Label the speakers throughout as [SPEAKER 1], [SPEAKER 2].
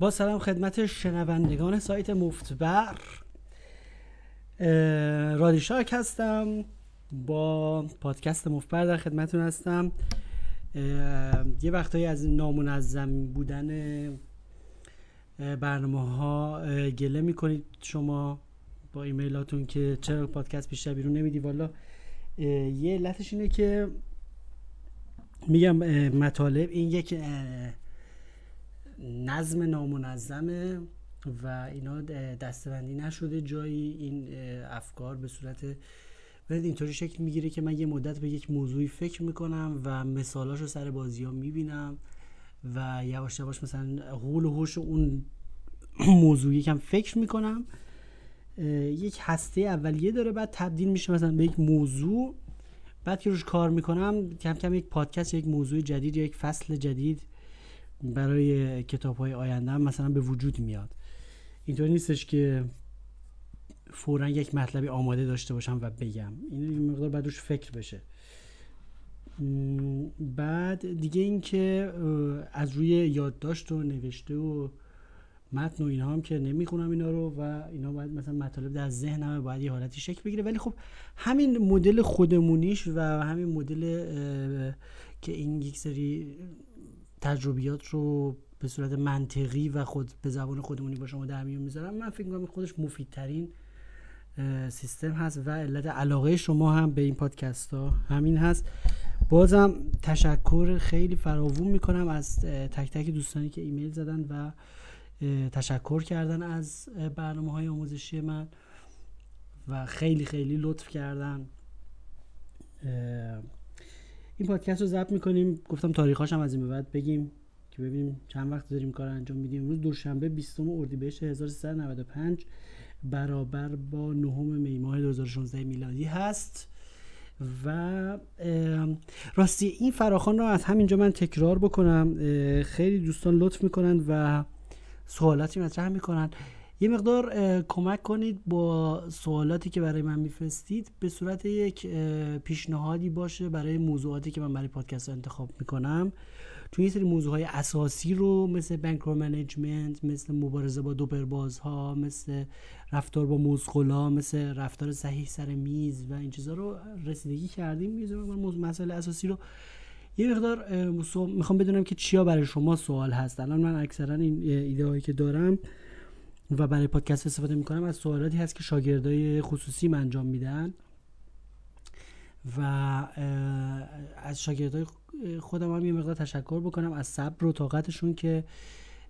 [SPEAKER 1] با سلام خدمت شنوندگان سایت مفتبر. رادیشاک هستم. با پادکست مفتبر در خدمتون هستم. یه وقتایی از نامنظم بودن برنامه ها گله می‌کنید. شما با ایمیلاتون که چرا پادکست بیشتر بیرون نمیدی والا یه علتش اینه که میگم مطالب این یک نظم نامنظمه و اینا دستبندی نشده. جایی این افکار به صورت باید اینطوری شکل می‌گیره که من یه مدت به یک موضوعی فکر می‌کنم و مثالاش رو سر بازی ها می‌بینم و یواش یواش مثلا حول و حوش اون موضوع یکم فکر می‌کنم. یک هسته اولیه داره بعد تبدیل میشه مثلا به یک موضوع. بعد که روش کار می‌کنم کم کم یک پادکست یک موضوع جدید یک فصل جدید برای کتاب های آینده هم مثلا به وجود میاد. اینطور نیستش که فورا یک مطلبی آماده داشته باشم و بگم. این یه مقدار بعد فکر بشه. بعد دیگه اینکه از روی یادداشت و نوشته و متن و اینها هم که نمی‌خونم اینا رو و اینا باید مثلا مطالب در ذهنم باید یه حالتی شکل بگیره. ولی خب همین مدل خودمونیش و همین مدل که این یک سری تجربیات رو به صورت منطقی و خود به زبان خودمونی با شما در میون می‌ذارم. من فکر می‌کنم خودش مفیدترین سیستم هست و علت علاقه شما هم به این پادکست ها همین هست. بازم تشکر خیلی فراوون می‌کنم از تک تک دوستانی که ایمیل زدن و تشکر کردن از برنامه های آموزشی من و خیلی خیلی لطف کردن. این پادکست رو ضبط می‌کنیم. گفتم تاریخاش هم از این به بعد بگیم که ببینیم چند وقت داریم کار انجام میدیم. روز دوشنبه 20 اردیبهشت 1395 برابر با نهم می ماه 2016 میلادی هست. و راستی این فراخان رو از همینجا من تکرار بکنم. خیلی دوستان لطف می‌کنن و سوالاتی مطرح می‌کنن یه مقدار کمک کنید با سوالاتی که برای من میفرستید. به صورت یک پیشنهادی باشه برای موضوعاتی که من برای پادکست انتخاب می‌کنم. چون یه سری موضوع های اساسی رو مثل بنکرو منیجمنت مثل مبارزه با دوپربازها مثل رفتار با مزغلا مثل رفتار صحیح سر میز و این چیزا رو رسیدگی کردیم. یه مسئله اساسی رو یه مقدار می‌خوام بدونم که چیا برای شما سوال هست. الان من اکثرا این ایده هایی که دارم و برای پادکست استفاده می‌کنم از سوالاتی هست که شاگردای خصوصی من انجام میدن. و از شاگردای خودم هم یه مقدار تشکر بکنم از صبر و طاقتشون که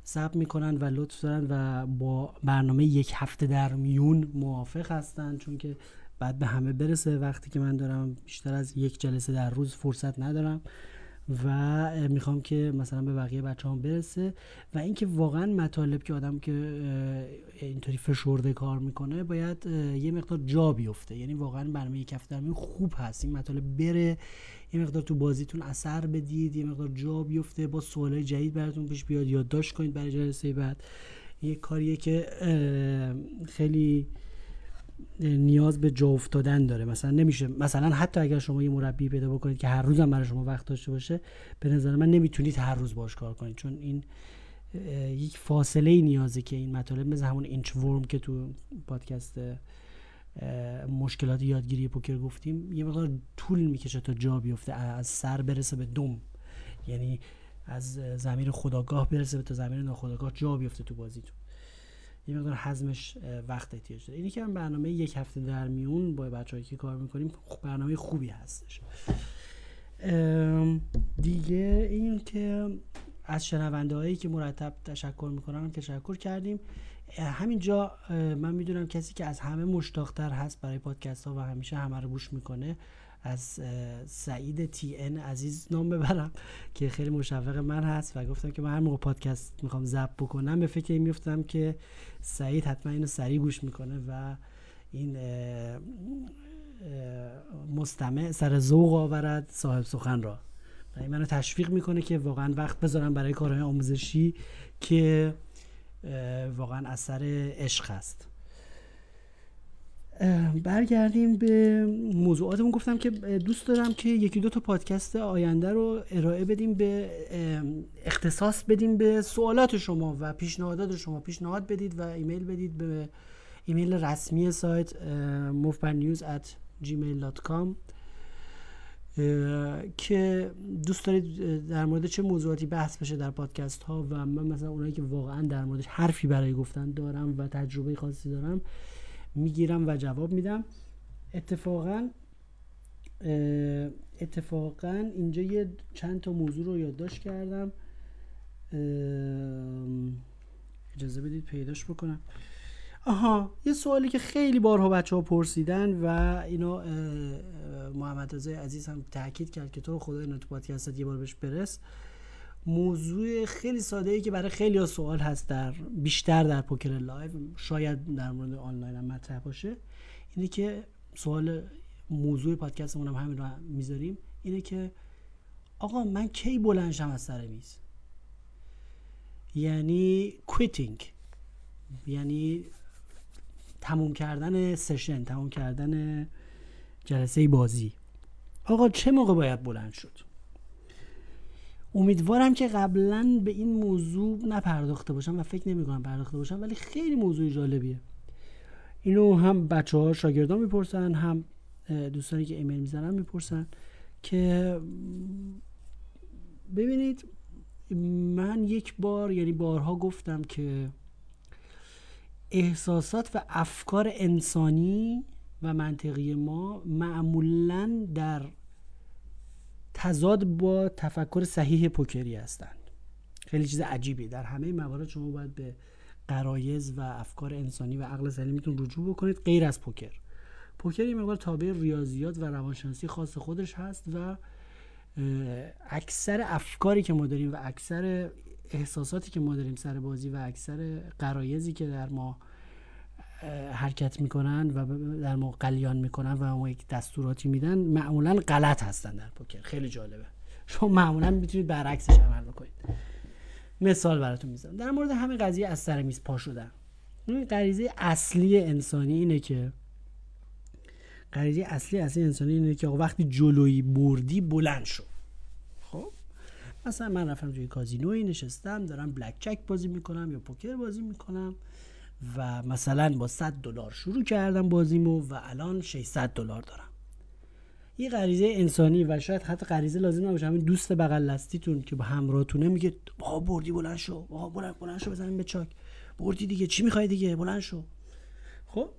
[SPEAKER 1] صبر می‌کنن و لطف دارن و با برنامه یک هفته در میون موافق هستن. چون که بعد به همه برسه وقتی که من دارم بیشتر از یک جلسه در روز فرصت ندارم. و می‌خوام که مثلا به بقیه بچه هم برسه و اینکه واقعا مطالب که آدم که اینطوری فشرده کار می‌کنه باید یه مقدار جا بیفته. یعنی واقعا برنامه یک هفته خوب هست. این مطالب بره یه مقدار تو بازیتون اثر بدید یه مقدار جا بیفته با سوالای جدید براتون پیش بیاد یادداشت کنید برای جلسه بعد. یه کاریه که خیلی نیاز به جا افتادن داره. مثلا نمیشه مثلا حتی اگر شما یه مربی پیدا بکنید که هر روز هم برای شما وقت داشته باشه به نظر من نمی‌تونید هر روز باش کار کنید. چون این یک فاصله ای نیازه که این مطالب مثل همون اینچ ورم که تو پادکست مشکلات یادگیری پوکر گفتیم یه مقدار طول می‌کشه تا جا بیفته از سر برسه به دوم یعنی از زمین خداگاه برسه به تا زمین ناخداگاه جا بیفته تو بازیتون. یه مقدار حزمش وقت احتیاج داره. اینی که هم برنامه یک هفته در میون با بچه‌ای که کار می‌کنیم برنامه خوبی هستش. دیگه این که از شنونده هایی که مرتب تشکر می‌کنن تشکر کردیم. همینجا من می‌دونم کسی که از همه مشتاقتر هست برای پادکست ها و همیشه همه رو گوش می‌کنه از سعید تی ان عزیز نام ببرم که خیلی مشوق من هست و گفتم که من هر موقع پادکست می‌خوام ضبط بکنم به فکر این میفتم که سعید حتما اینو سریع گوش می‌کنه و این مستمع سر ذوق آورد صاحب سخن را. و این منو تشویق می‌کنه که واقعا وقت بذارم برای کارهای آموزشی که واقعا اثر عشق است برگردیم به موضوعاتمون. گفتم که دوست دارم که یکی دو تا پادکست آینده رو ارائه بدیم به اختصاص بدیم به سوالات شما و پیشنهادات شما. پیشنهاد بدید و ایمیل بدید به ایمیل رسمی سایت موفبرنیوز at gmail.com که دوست دارید در مورد چه موضوعاتی بحث بشه در پادکست ها و من مثلا اونایی که واقعا در موردش حرفی برای گفتن دارم و تجربه خاصی دارم می‌گیرم و جواب میدم. اتفاقا اتفاقا اینجا یه چند تا موضوع رو یادداشت کردم. اجازه بدید پیداش بکنم. آها یه سوالی که خیلی بارها بچه ها پرسیدن و اینو محمد عزیز هم تاکید کرد که تو رو خدا اینو تو پادکستت یه بار بهش برس. موضوع خیلی ساده ای که برای خیلی ها سوال هست در بیشتر در پوکر live شاید در مورد آنلاین هم مطرح باشه اینه که سوال موضوع پادکستمون هم همین رو می‌ذاریم. اینه که آقا من کی بلند شم از سر میز؟ یعنی quitting یعنی تموم کردن session تموم کردن جلسه بازی. آقا چه موقع باید بلند شد؟ امیدوارم که قبلا به این موضوع نپرداخته باشم و فکر نمی کنم پرداخته باشم ولی خیلی موضوع جالبیه. اینو هم بچه ها شاگردان می‌پرسن هم دوستانی که ایمیل می‌زنن می‌پرسن که ببینید من یک بار یعنی بارها گفتم که احساسات و افکار انسانی و منطقی ما معمولا در تضاد با تفکر صحیح پوکری هستند. خیلی چیز عجیبی. در همه موارد شما باید به قرایز و افکار انسانی و عقل سلیمیتون رجوع بکنید غیر از پوکر. پوکر یه مقدار تابع ریاضیات و روانشناسی خاص خودش هست و اکثر افکاری که ما داریم و اکثر احساساتی که ما داریم سر بازی و اکثر قرایزی که در ما حرکت می‌کنن و در ما قلیان می‌کنن و ما یک دستوراتی میدن معمولا غلط هستن در پوکر. خیلی جالبه. شما معمولا می‌تونید برعکسش عمل بکنید. مثال براتون می‌زنم. در مورد همین قضیه از سر میز پا شدن. این غریزه اصلی انسانی اینه که غریزه اصلی اصلی انسانی اینه که وقتی جلویی بردی بلند شو. خب؟ مثلا من رفتم توی کازینوی نشستم دارم بلک چک بازی می‌کنم یا پوکر بازی می‌کنم. و مثلا با 100 دلار شروع کردم بازیمو و الان 600 دلار دارم. یه غریزه انسانی و شاید حتی غریزه لازم نباشه همین دوست بغل دستیتون که با همراهتونه میگه با بردی بلند شو با بلند بلند شو بزنیم به چاک. بردی دیگه چی می‌خوای دیگه؟ بلند شو. خب؟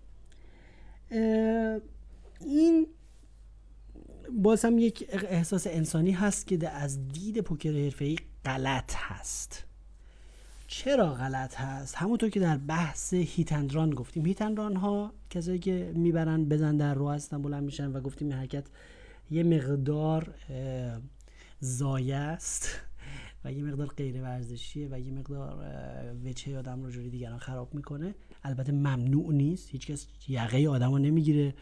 [SPEAKER 1] این باز هم یک احساس انسانی هست که از دید پوکر حرفه‌ای غلط هست. چرا غلط هست؟ همونطور که در بحث هیتندران گفتیم. هیتندران ها کسایی که می‌برن بزن در رو هستن بلند میشن و گفتیم این حرکت یه مقدار زایه است و یه مقدار غیر ورزشیه و یه مقدار وچه آدم رو جوری دیگران خراب می‌کنه. البته ممنوع نیست. هیچکس یقه آدم رو نمی‌گیره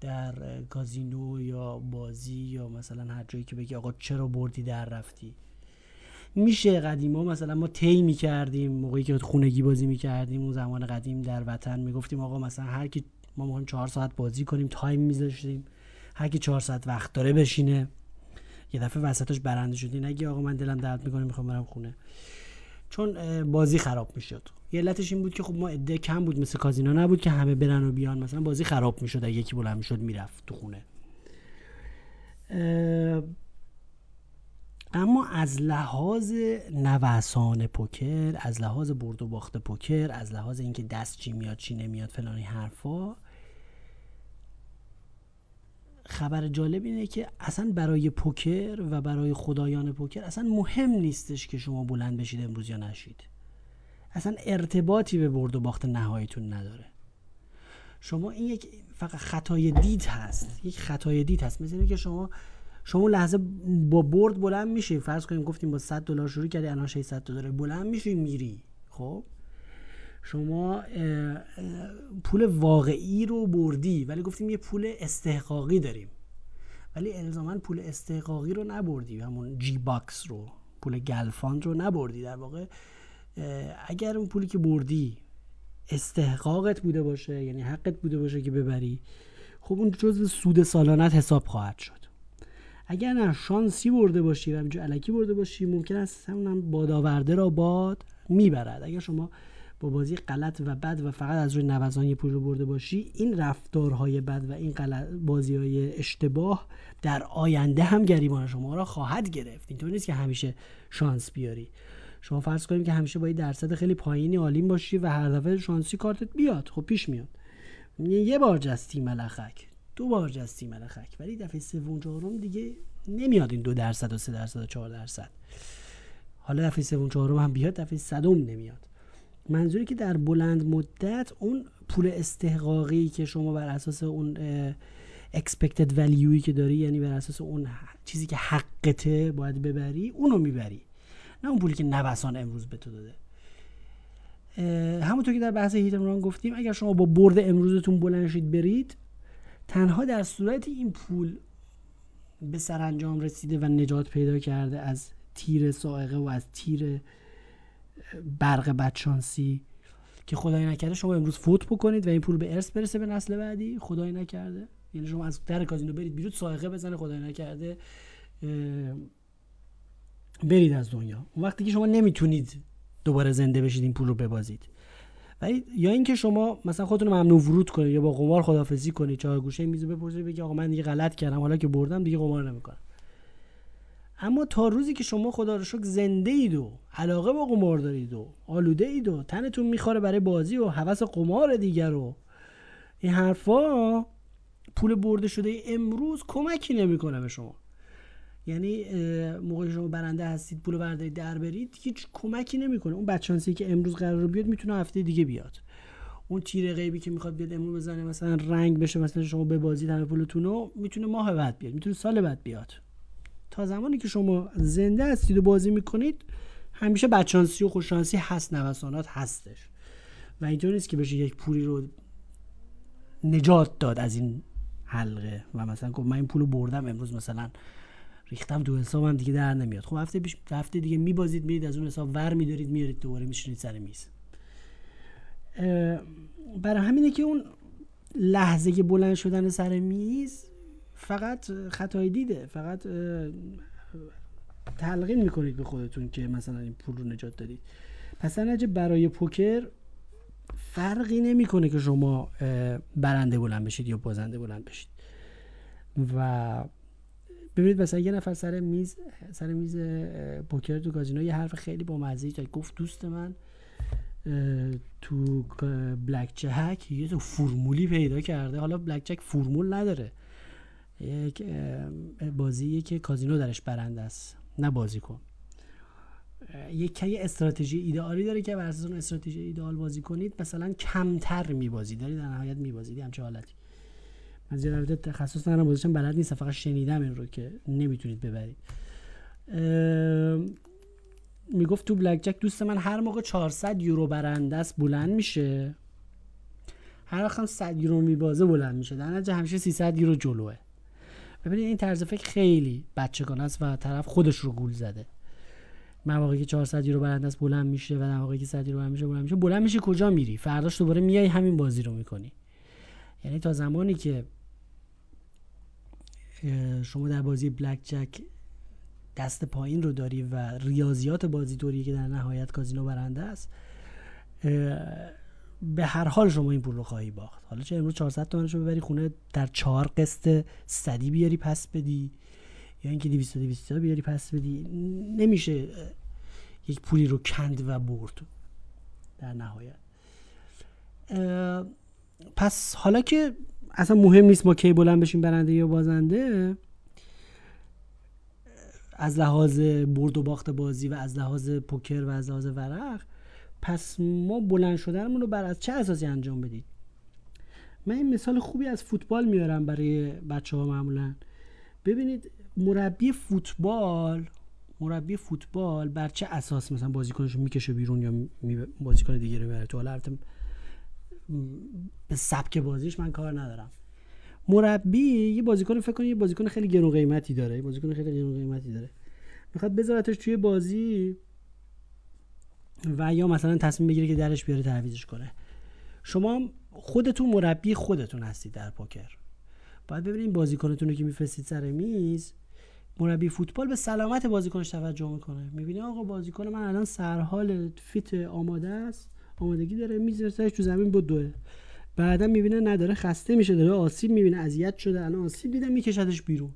[SPEAKER 1] در کازینو یا بازی یا مثلا هر جایی که بگی آقا چرا بردی در رفتی. میشه قدیما مثلا ما طی می‌کردیم موقعی که خونگی بازی می‌کردیم اون زمان قدیم در وطن می‌گفتیم آقا مثلا هر کی ما می‌خوایم چهار ساعت بازی کنیم تایم میذاشتیم. هر کی چهار ساعت وقت داره بشینه. یه دفعه وسطش برنده شدی نگی آقا من دلم درد می‌کنه می‌خوام برم خونه. چون بازی خراب می‌شد. یه علتش این بود که خب ما عده کم بود مثل کازینا نبود که همه برن و بیان. مثلا بازی خراب می‌شد اگه یکی بلند می‌شد می‌رفت تو خونه. اما از لحاظ نوسان پوکر از لحاظ برد و باخت پوکر از لحاظ اینکه دست چی میاد چی نمیاد فلانی حرفا خبر جالب اینه که اصلا برای پوکر و برای خدایان پوکر اصلا مهم نیستش که شما بلند بشید امروز یا نشید. اصلا ارتباطی به برد و باخت نهاییتون نداره. شما این یک فقط خطای دید هست. یک خطای دید هست. مثل که شما شما لحظه با برد بلند میشی فرض کنیم گفتیم با 100 دلار شروع کردی الان 600 دلار بلند میشی میری. خب؟ شما پول واقعی رو بردی ولی گفتیم یه پول استحقاقی داریم. ولی الزاما پول استحقاقی رو نبردی. همون G-bucks رو پول گلفاند رو نبردی. در واقع اگر اون پولی که بردی استحقاقت بوده باشه یعنی حقت بوده باشه که ببری خب اون جزء سود سالانت حساب خواهد شد. اگر نه شانسی برده باشی و همینجور علکی برده باشی ممکن است همون بادآورده را باد می‌برد. اگر شما با بازی غلط و بد و فقط از روی نوزان پول رو برده باشی این رفتارهای بد و این بازی های اشتباه در آینده هم گریبان شما را خواهد گرفت. اینطور نیست که همیشه شانس بیاری. شما فرض کنیم که همیشه با درصد خیلی پایینی عالیم باشی و هر دفعه شانسی کارتت بیاد. خب پیش میاد. یه بار جستی ملخک دو بار جستی ملخک ولی دفعه سوم چهارم دیگه نمیاد این دو درصد و سه درصد و چهار درصد. حالا دفعه سوم چهارم هم بیاد دفعه صدم نمیاد. منظوری که در بلند مدت اون پول استحقاقی که شما بر اساس اون expected valueی که داری یعنی بر اساس اون چیزی که حقته باید ببری اونو می‌بری. نه اون پولی که نوسان امروز به تو داده. همونطور که در بحث هیتمران گفتیم اگر شما با برد امروزتون بلند شید برید. تنها در صورت این پول به سرانجام رسیده و نجات پیدا کرده از تیر سائقه و از تیر برق بدشانسی که خدای نکرده شما امروز فوت بکنید و این پول به ارث برسه به نسل بعدی خدای نکرده. یعنی شما از در کازینو برید بیرون سائقه بزنه خدای نکرده برید از دنیا. اون وقتی که شما نمی‌تونید دوباره زنده بشید این پول رو ببازید. ولی یا اینکه شما مثلا خودتون ممنوع ورود کنید یا با قمار خدافزی کنید چهار گوشه میز بپرسید بگید آقا من دیگه غلط کردم حالا که بردم دیگه قمار نمی‌کنم. اما تا روزی که شما خدا رو شکر زنده اید و علاقه با قمار دارید و آلوده اید و تنتون می‌خوره برای بازی و هوس قمار دیگر رو این حرفا پول برده شده امروز کمکی نمی‌کنه به شما. یعنی موقع شما برنده هستید پول برده در برید هیچ کمکی نمی‌کنه. اون بچانسی که امروز قرار بیاد می‌تونه هفته دیگه بیاد. اون تیر غیبی که می‌خواد بیاد امروز بزنه مثلا رنگ بشه مثلا شما به بازی همه پولتون رو می‌تونه ماه بعد بیاد می‌تونه سال بعد بیاد. تا زمانی که شما زنده هستید و بازی می‌کنید همیشه بچانسی و خوششانسی هست نوسانات هستش. و اینطور نیست که بشه یک پولی رو نجات داد از این حلقه و مثلا گفت من این پول بردم امروز مثلا ریختم دو حسابم دیگه در نمیاد. خب هفته پیش هفته دیگه میبازید میرید از اون حساب ور میدارید میارید دوباره میشینید سر میز. برای همینه که اون لحظه که بلند شدن سر میز فقط خطای دیده فقط تلقین می‌کنید به خودتون که مثلا این پول رو نجات دادید. پس نجه برای پوکر فرقی نمی‌کنه که شما برنده بلند بشید یا بازنده بلند بشید. و ببینید مثلا یه نفر سر میز سر میز پوکر تو کازینو یه حرف خیلی با مزه گفت دوست من تو بلک جک یه تو فرمولی پیدا کرده. حالا بلک جک فرمول نداره. یک بازی که کازینو درش برنده است. نه بازی کن. یک استراتژی ایدئالی داره که بر اساس اون استراتژی ایدئال بازی کنید مثلا کمتر میبازید. دارید در نهایت میبازید. همچه حالتی. من زیاد تخصص ندارم بازیشم بلد نیستم فقط شنیدم این رو که نمی‌تونید ببرید. می‌گفت تو بلک جک دوست من هر موقع 400 یورو برنده است بلند میشه. هر وقت هم 100 یورو میبازه بلند میشه. در نتیجه همیشه 300 یورو جلوه. ببینید این طرز فکر خیلی بچگانه است و طرف خودش رو گول زده. مواقعی که 400 یورو برنده است بلند میشه و مواقعی که 100 یورو برنده میشه بلند میشه. بلند میشه کجا میری؟ فرداش دوباره میای همین بازی رو می‌کنی. یعنی تا زمانی که شما در بازی بلک جک دست پایین رو داری و ریاضیات بازی طوری که در نهایت کازینو برنده است به هر حال شما این پول رو خواهی باخت. حالا چه امروز 400 تومنش رو ببری خونه در چهار قسط صدی بیاری پس بدی یا اینکه 200 200 بیاری پس بدی. نمیشه یک پولی رو کند و برد در نهایت. پس حالا که اصلا مهم نیست ما کی بلند بشیم برنده یا بازنده. از لحاظ برد و باخت بازی و از لحاظ پوکر و از لحاظ ورق پس ما بلند شدنمون رو بر از چه اساسی انجام بدید من این مثال خوبی از فوتبال میارم برای بچه ها معمولا. ببینید مربی فوتبال مربی فوتبال بر چه اساس مثلا بازیکنش می‌کشه بیرون یا بازیکن دیگه رو می‌بره تو حالا به سبک بازیش من کار ندارم. مربی یه بازیکن فکر کنید یه بازیکن خیلی گرون قیمتی داره. یه بازیکن خیلی گرون قیمتی داره. می‌خواد بذارتش توی بازی و یا مثلا تصمیم بگیره که درش بیاره تعویزش کنه. شما خودتون مربی خودتون هستید در پوکر. باید ببینید بازیکنتون رو که میفرستید سر میز مربی فوتبال به سلامت بازیکنش توجه می‌کنه. می‌بینه آقا بازیکن من الان سرحال فیت آماده است. آمادگی داره می‌ذاره تو زمین دوه. بعدا می‌بینه نداره خسته میشه داره آسیب می‌بینه اذیت شده الان آسیب دیده میکشدش بیرون.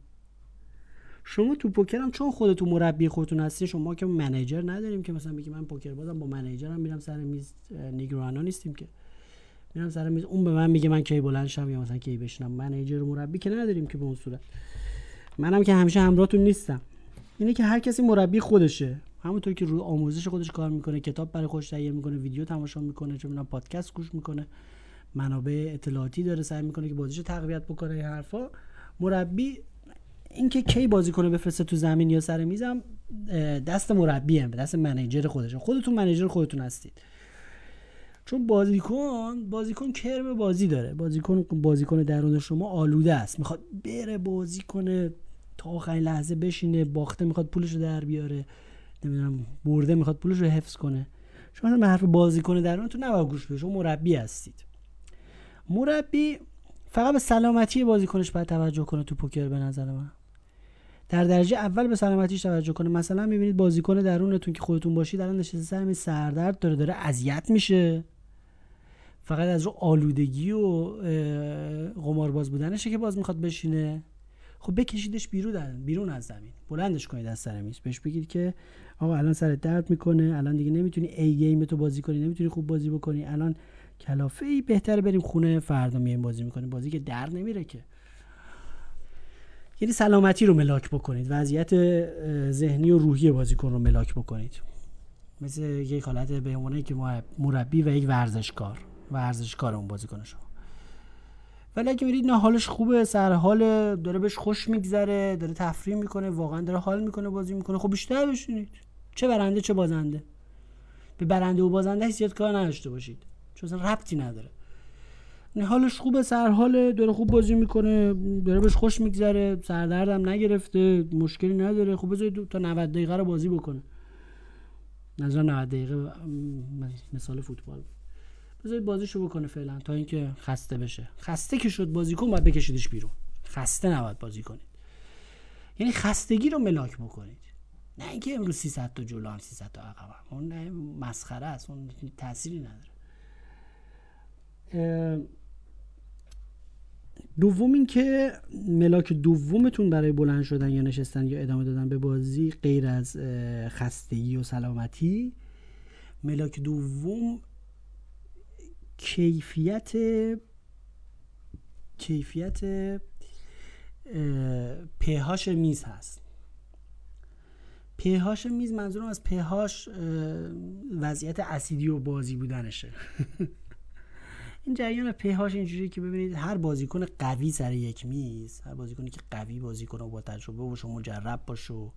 [SPEAKER 1] شما تو پوکر هم چون خودتون مربی خودتون هستی شما که منیجر نداریم که مثلا بگی من پوکر بازم با منیجرم میرم سر میز نیگرانا نیستیم که. میرم سر میز اون به من میگه من کی بلند شم یا مثلا کی بشنم منیجر مربی که نداریم که به اون صورت. منم که همیشه همراهتون نیستم. اینه که هر کسی مربی خودشه. همونطور که رو آموزش خودش کار می‌کنه کتاب برای خودش تهیه می‌کنه ویدیو تماشا می‌کنه چه می‌دونم پادکست گوش می‌کنه منابع اطلاعاتی داره سعی می‌کنه که بازیشو تقویت بکنه این حرفا. مربی اینکه کی بازی کنه بفرسته تو زمین یا سر میزم دست مربیه دست منیجر خودشه. خودتون منیجر خودتون هستید. چون بازیکن بازیکن کرم بازی داره. بازیکن بازیکن درون شما آلوده است. می‌خواد بره بازی کنه تا آخرین لحظه بشینه باخته می‌خواد پولش رو در بیاره. نمی‌دونم برده می‌خواد پولش رو حفظ کنه. شما به حرف بازیکن درون تو نباید گوش بدید شما مربی هستید. مربی فقط به سلامتی بازیکنش باید توجه کنه تو پوکر به نظر من. در درجه اول به سلامتیش توجه کنه. مثلا می‌بینید بازیکن درونتون که خودتون باشید الان نشسته سر سردرد داره داره اذیت میشه. فقط از رو آلودگی و قمارباز بودنشه که باز می‌خواد بشینه. خب بکشیدش بیرون بیرون از زمین. بلندش کنید از سر میز. بهش بگید که آقا الان سر درد می‌کنه الان دیگه نمی‌تونی ای گیم تو بازی کنی نمی‌تونی خوب بازی بکنی. الان کلافه ای بهتره بریم خونه فردا میایم بازی می‌کنیم. بازی که در نمیره که. یعنی سلامتی رو ملاک بکنید. وضعیت ذهنی و روحی بازیکن رو ملاک بکنید. مثل یک حالت به عنوان که مربی و یک ورزشکار ورزشکار اون بازیکن ولی اگه میرید نه حالش خوبه سر حال داره بهش خوش میگذره داره تفریح می‌کنه واقعا داره حال می‌کنه بازی می‌کنه. خب بیشتر بشینید. چه برنده چه بازنده. به برنده و بازنده حیثیت کار نداشته باشید. چون ربطی نداره. حالش خوبه سر حال داره خوب بازی می‌کنه داره بهش خوش میگذره سردردم نگرفته مشکلی نداره. خب بذارید تا 90 دقیقه رو بازی بکنه. نظر 90 دقیقه مثال فوتبال. بذارید بازیشو بکنه فعلا تا اینکه خسته بشه. خسته که شد بازیکن باید بکشیدش بیرون. خسته نباید بازی کنید. یعنی خستگی رو ملاک بکنید. نه اینکه امروز 300 تا هم 300 تا عقب اون مسخره است. اون تأثیری نداره. دوم اینکه ملاک دومتون برای بلند شدن یا نشستن یا ادامه دادن به بازی غیر از خستگی و سلامتی. ملاک دوم کیفیت کیفیت پهاش میز هست. پهاش میز منظورم از پهاش وضعیت اسیدی و بازی بودنشه. این جریان پیهاش اینجوری که ببینید هر بازیکن قوی سر یک میز هر بازیکنی که قوی بازی کنه و با تجربه باشه مجرب باشه و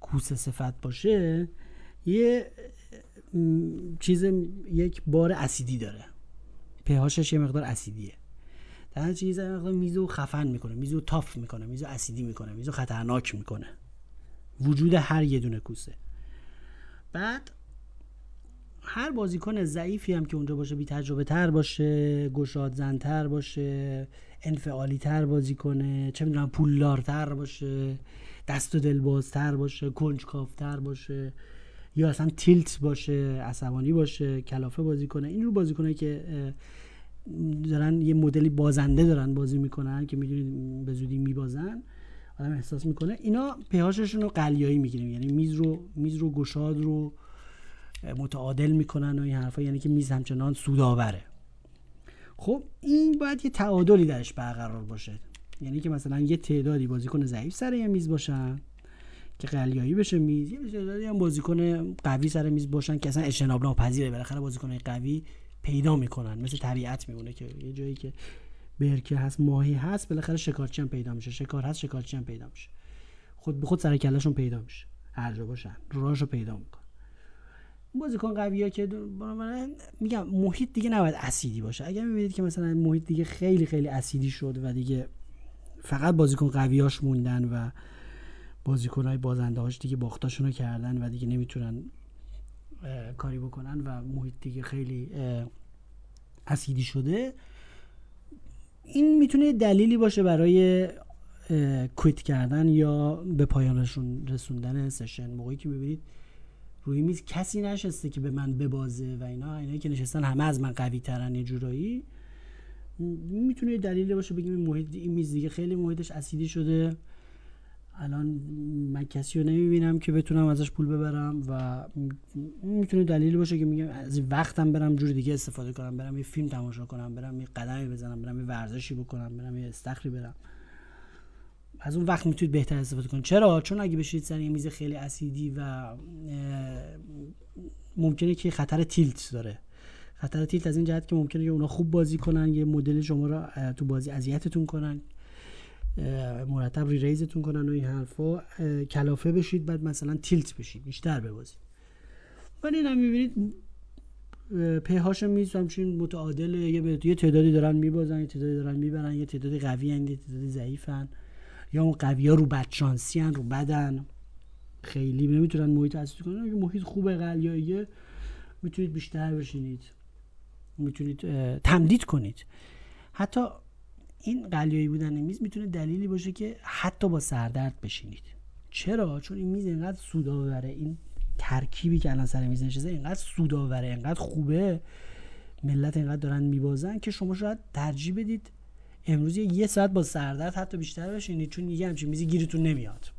[SPEAKER 1] کوس صفت باشه یه چیز یک بار اسیدی داره. پیهاشش یه مقدار اسیدیه. در چیز مقدار میزو خفن می‌کنه میزو تاف می‌کنه میزو اسیدی می‌کنه میزو خطرناک می‌کنه. وجود هر یه دونه کوسه. بعد هر بازیکن ضعیفی هم که اونجا باشه بی تجربه تر باشه گشاد زنتر باشه انفعالی تر بازی کنه چه می‌دونم پولدارتر باشه دست و دلبازتر باشه کنجکافتر باشه. یا اصلا تیلت باشه عصبانی باشه کلافه بازی کنه این رو بازی کنه که دارن یه مدلی بازنده دارن بازی می‌کنن که می‌دونید به زودی میبازن. آدم احساس می‌کنه. اینا پهاششون رو قلیایی می‌گیریم یعنی میز رو میز رو گشاد رو متعادل می‌کنن و این حرفا. یعنی که میز همچنان سوداوره خب این باید یه تعادلی درش برقرار باشه. یعنی که مثلا یه تعدادی بازیکن ضعیف سر یه میز باشن. که قلیایی بشه میز یه تعدادی هم بازیکن قوی سر میز باشن که اصلا اجتناب ناپذیره. بالاخره بازیکن قوی پیدا می‌کنن مثل طبیعت میمونه که یه جایی که برکه هست ماهی هست بالاخره شکارچی هم پیدا میشه. شکار هست شکارچی هم پیدا میشه. خود به خود سر کلشون پیدا میشه. هر جا باشن راهشو پیدا می‌کنن. بازیکن قوی ها که میگم محیط دیگه نباید اسیدی باشه. اگر می‌بینید که مثلا محیط دیگه خیلی خیلی اسیدی شد و دیگه فقط بازیکن قویاش موندن و بازیکن های بازنده هاش دیگه باختاشون رو کردن و دیگه نمی‌تونن کاری بکنن و محیط دیگه خیلی اسیدی شده. این می‌تونه دلیلی باشه برای کویت کردن یا به پایان رسوندن سشن موقعی که ببینید روی میز کسی نشسته که به من ببازه و اینا. اینا که نشستن همه از من قوی ترن یه جورایی. می‌تونه دلیلی باشه بگیم این محیط این میز دیگه خیلی محیطش اسیدی شده. الان من کسی رو نمی‌بینم که بتونم ازش پول ببرم و می‌تونه دلیلی باشه که میگم از وقتم برم جور دیگه استفاده کنم برم یه فیلم تماشا کنم برم یه قدمی بزنم برم یه ورزشی بکنم برم یه استخری برم. از اون وقت می‌تونید بهتر استفاده کنید. چرا؟ چون اگه بشید سر یه میز خیلی اسیدی و ممکنه که خطر تیلت داره. خطر تیلت از این جهت که ممکنه که اونا خوب بازی کنن یه مدل شما رو تو بازی اذیتتون کنن. مرتب ری ریزتون کنن و این حرفا. کلافه بشید بعد مثلا تیلت بشید بیشتر ببازید ولی این هم می‌بینید پیهاش میز همچین متعادل. یه, یه تعدادی دارن میبازن یه تعدادی دارن می‌برن یه تعدادی قوی هن یه تعدادی ضعیفن یا اون قوی ها رو بدشانسی هن رو بدن. خیلی نمی‌تونن محیط اصلی کنن. اگه محیط خوب قلیاییه می‌تونید بیشتر بشینید. می‌تونید تمدید کنید. حتی این قلیایی بودن میز می‌تونه دلیلی باشه که حتی با سردرد بشینید. چرا؟ چون این میز اینقدر سوداوره این ترکیبی که الان سر میز نشسته اینقدر سوداوره اینقدر خوبه. ملت اینقدر دارن میبازن که شما شاید ترجیح بدید امروز یه ساعت با سردرد حتی بیشتر بشینید چون یه همچین میزی گیرتون نمیاد.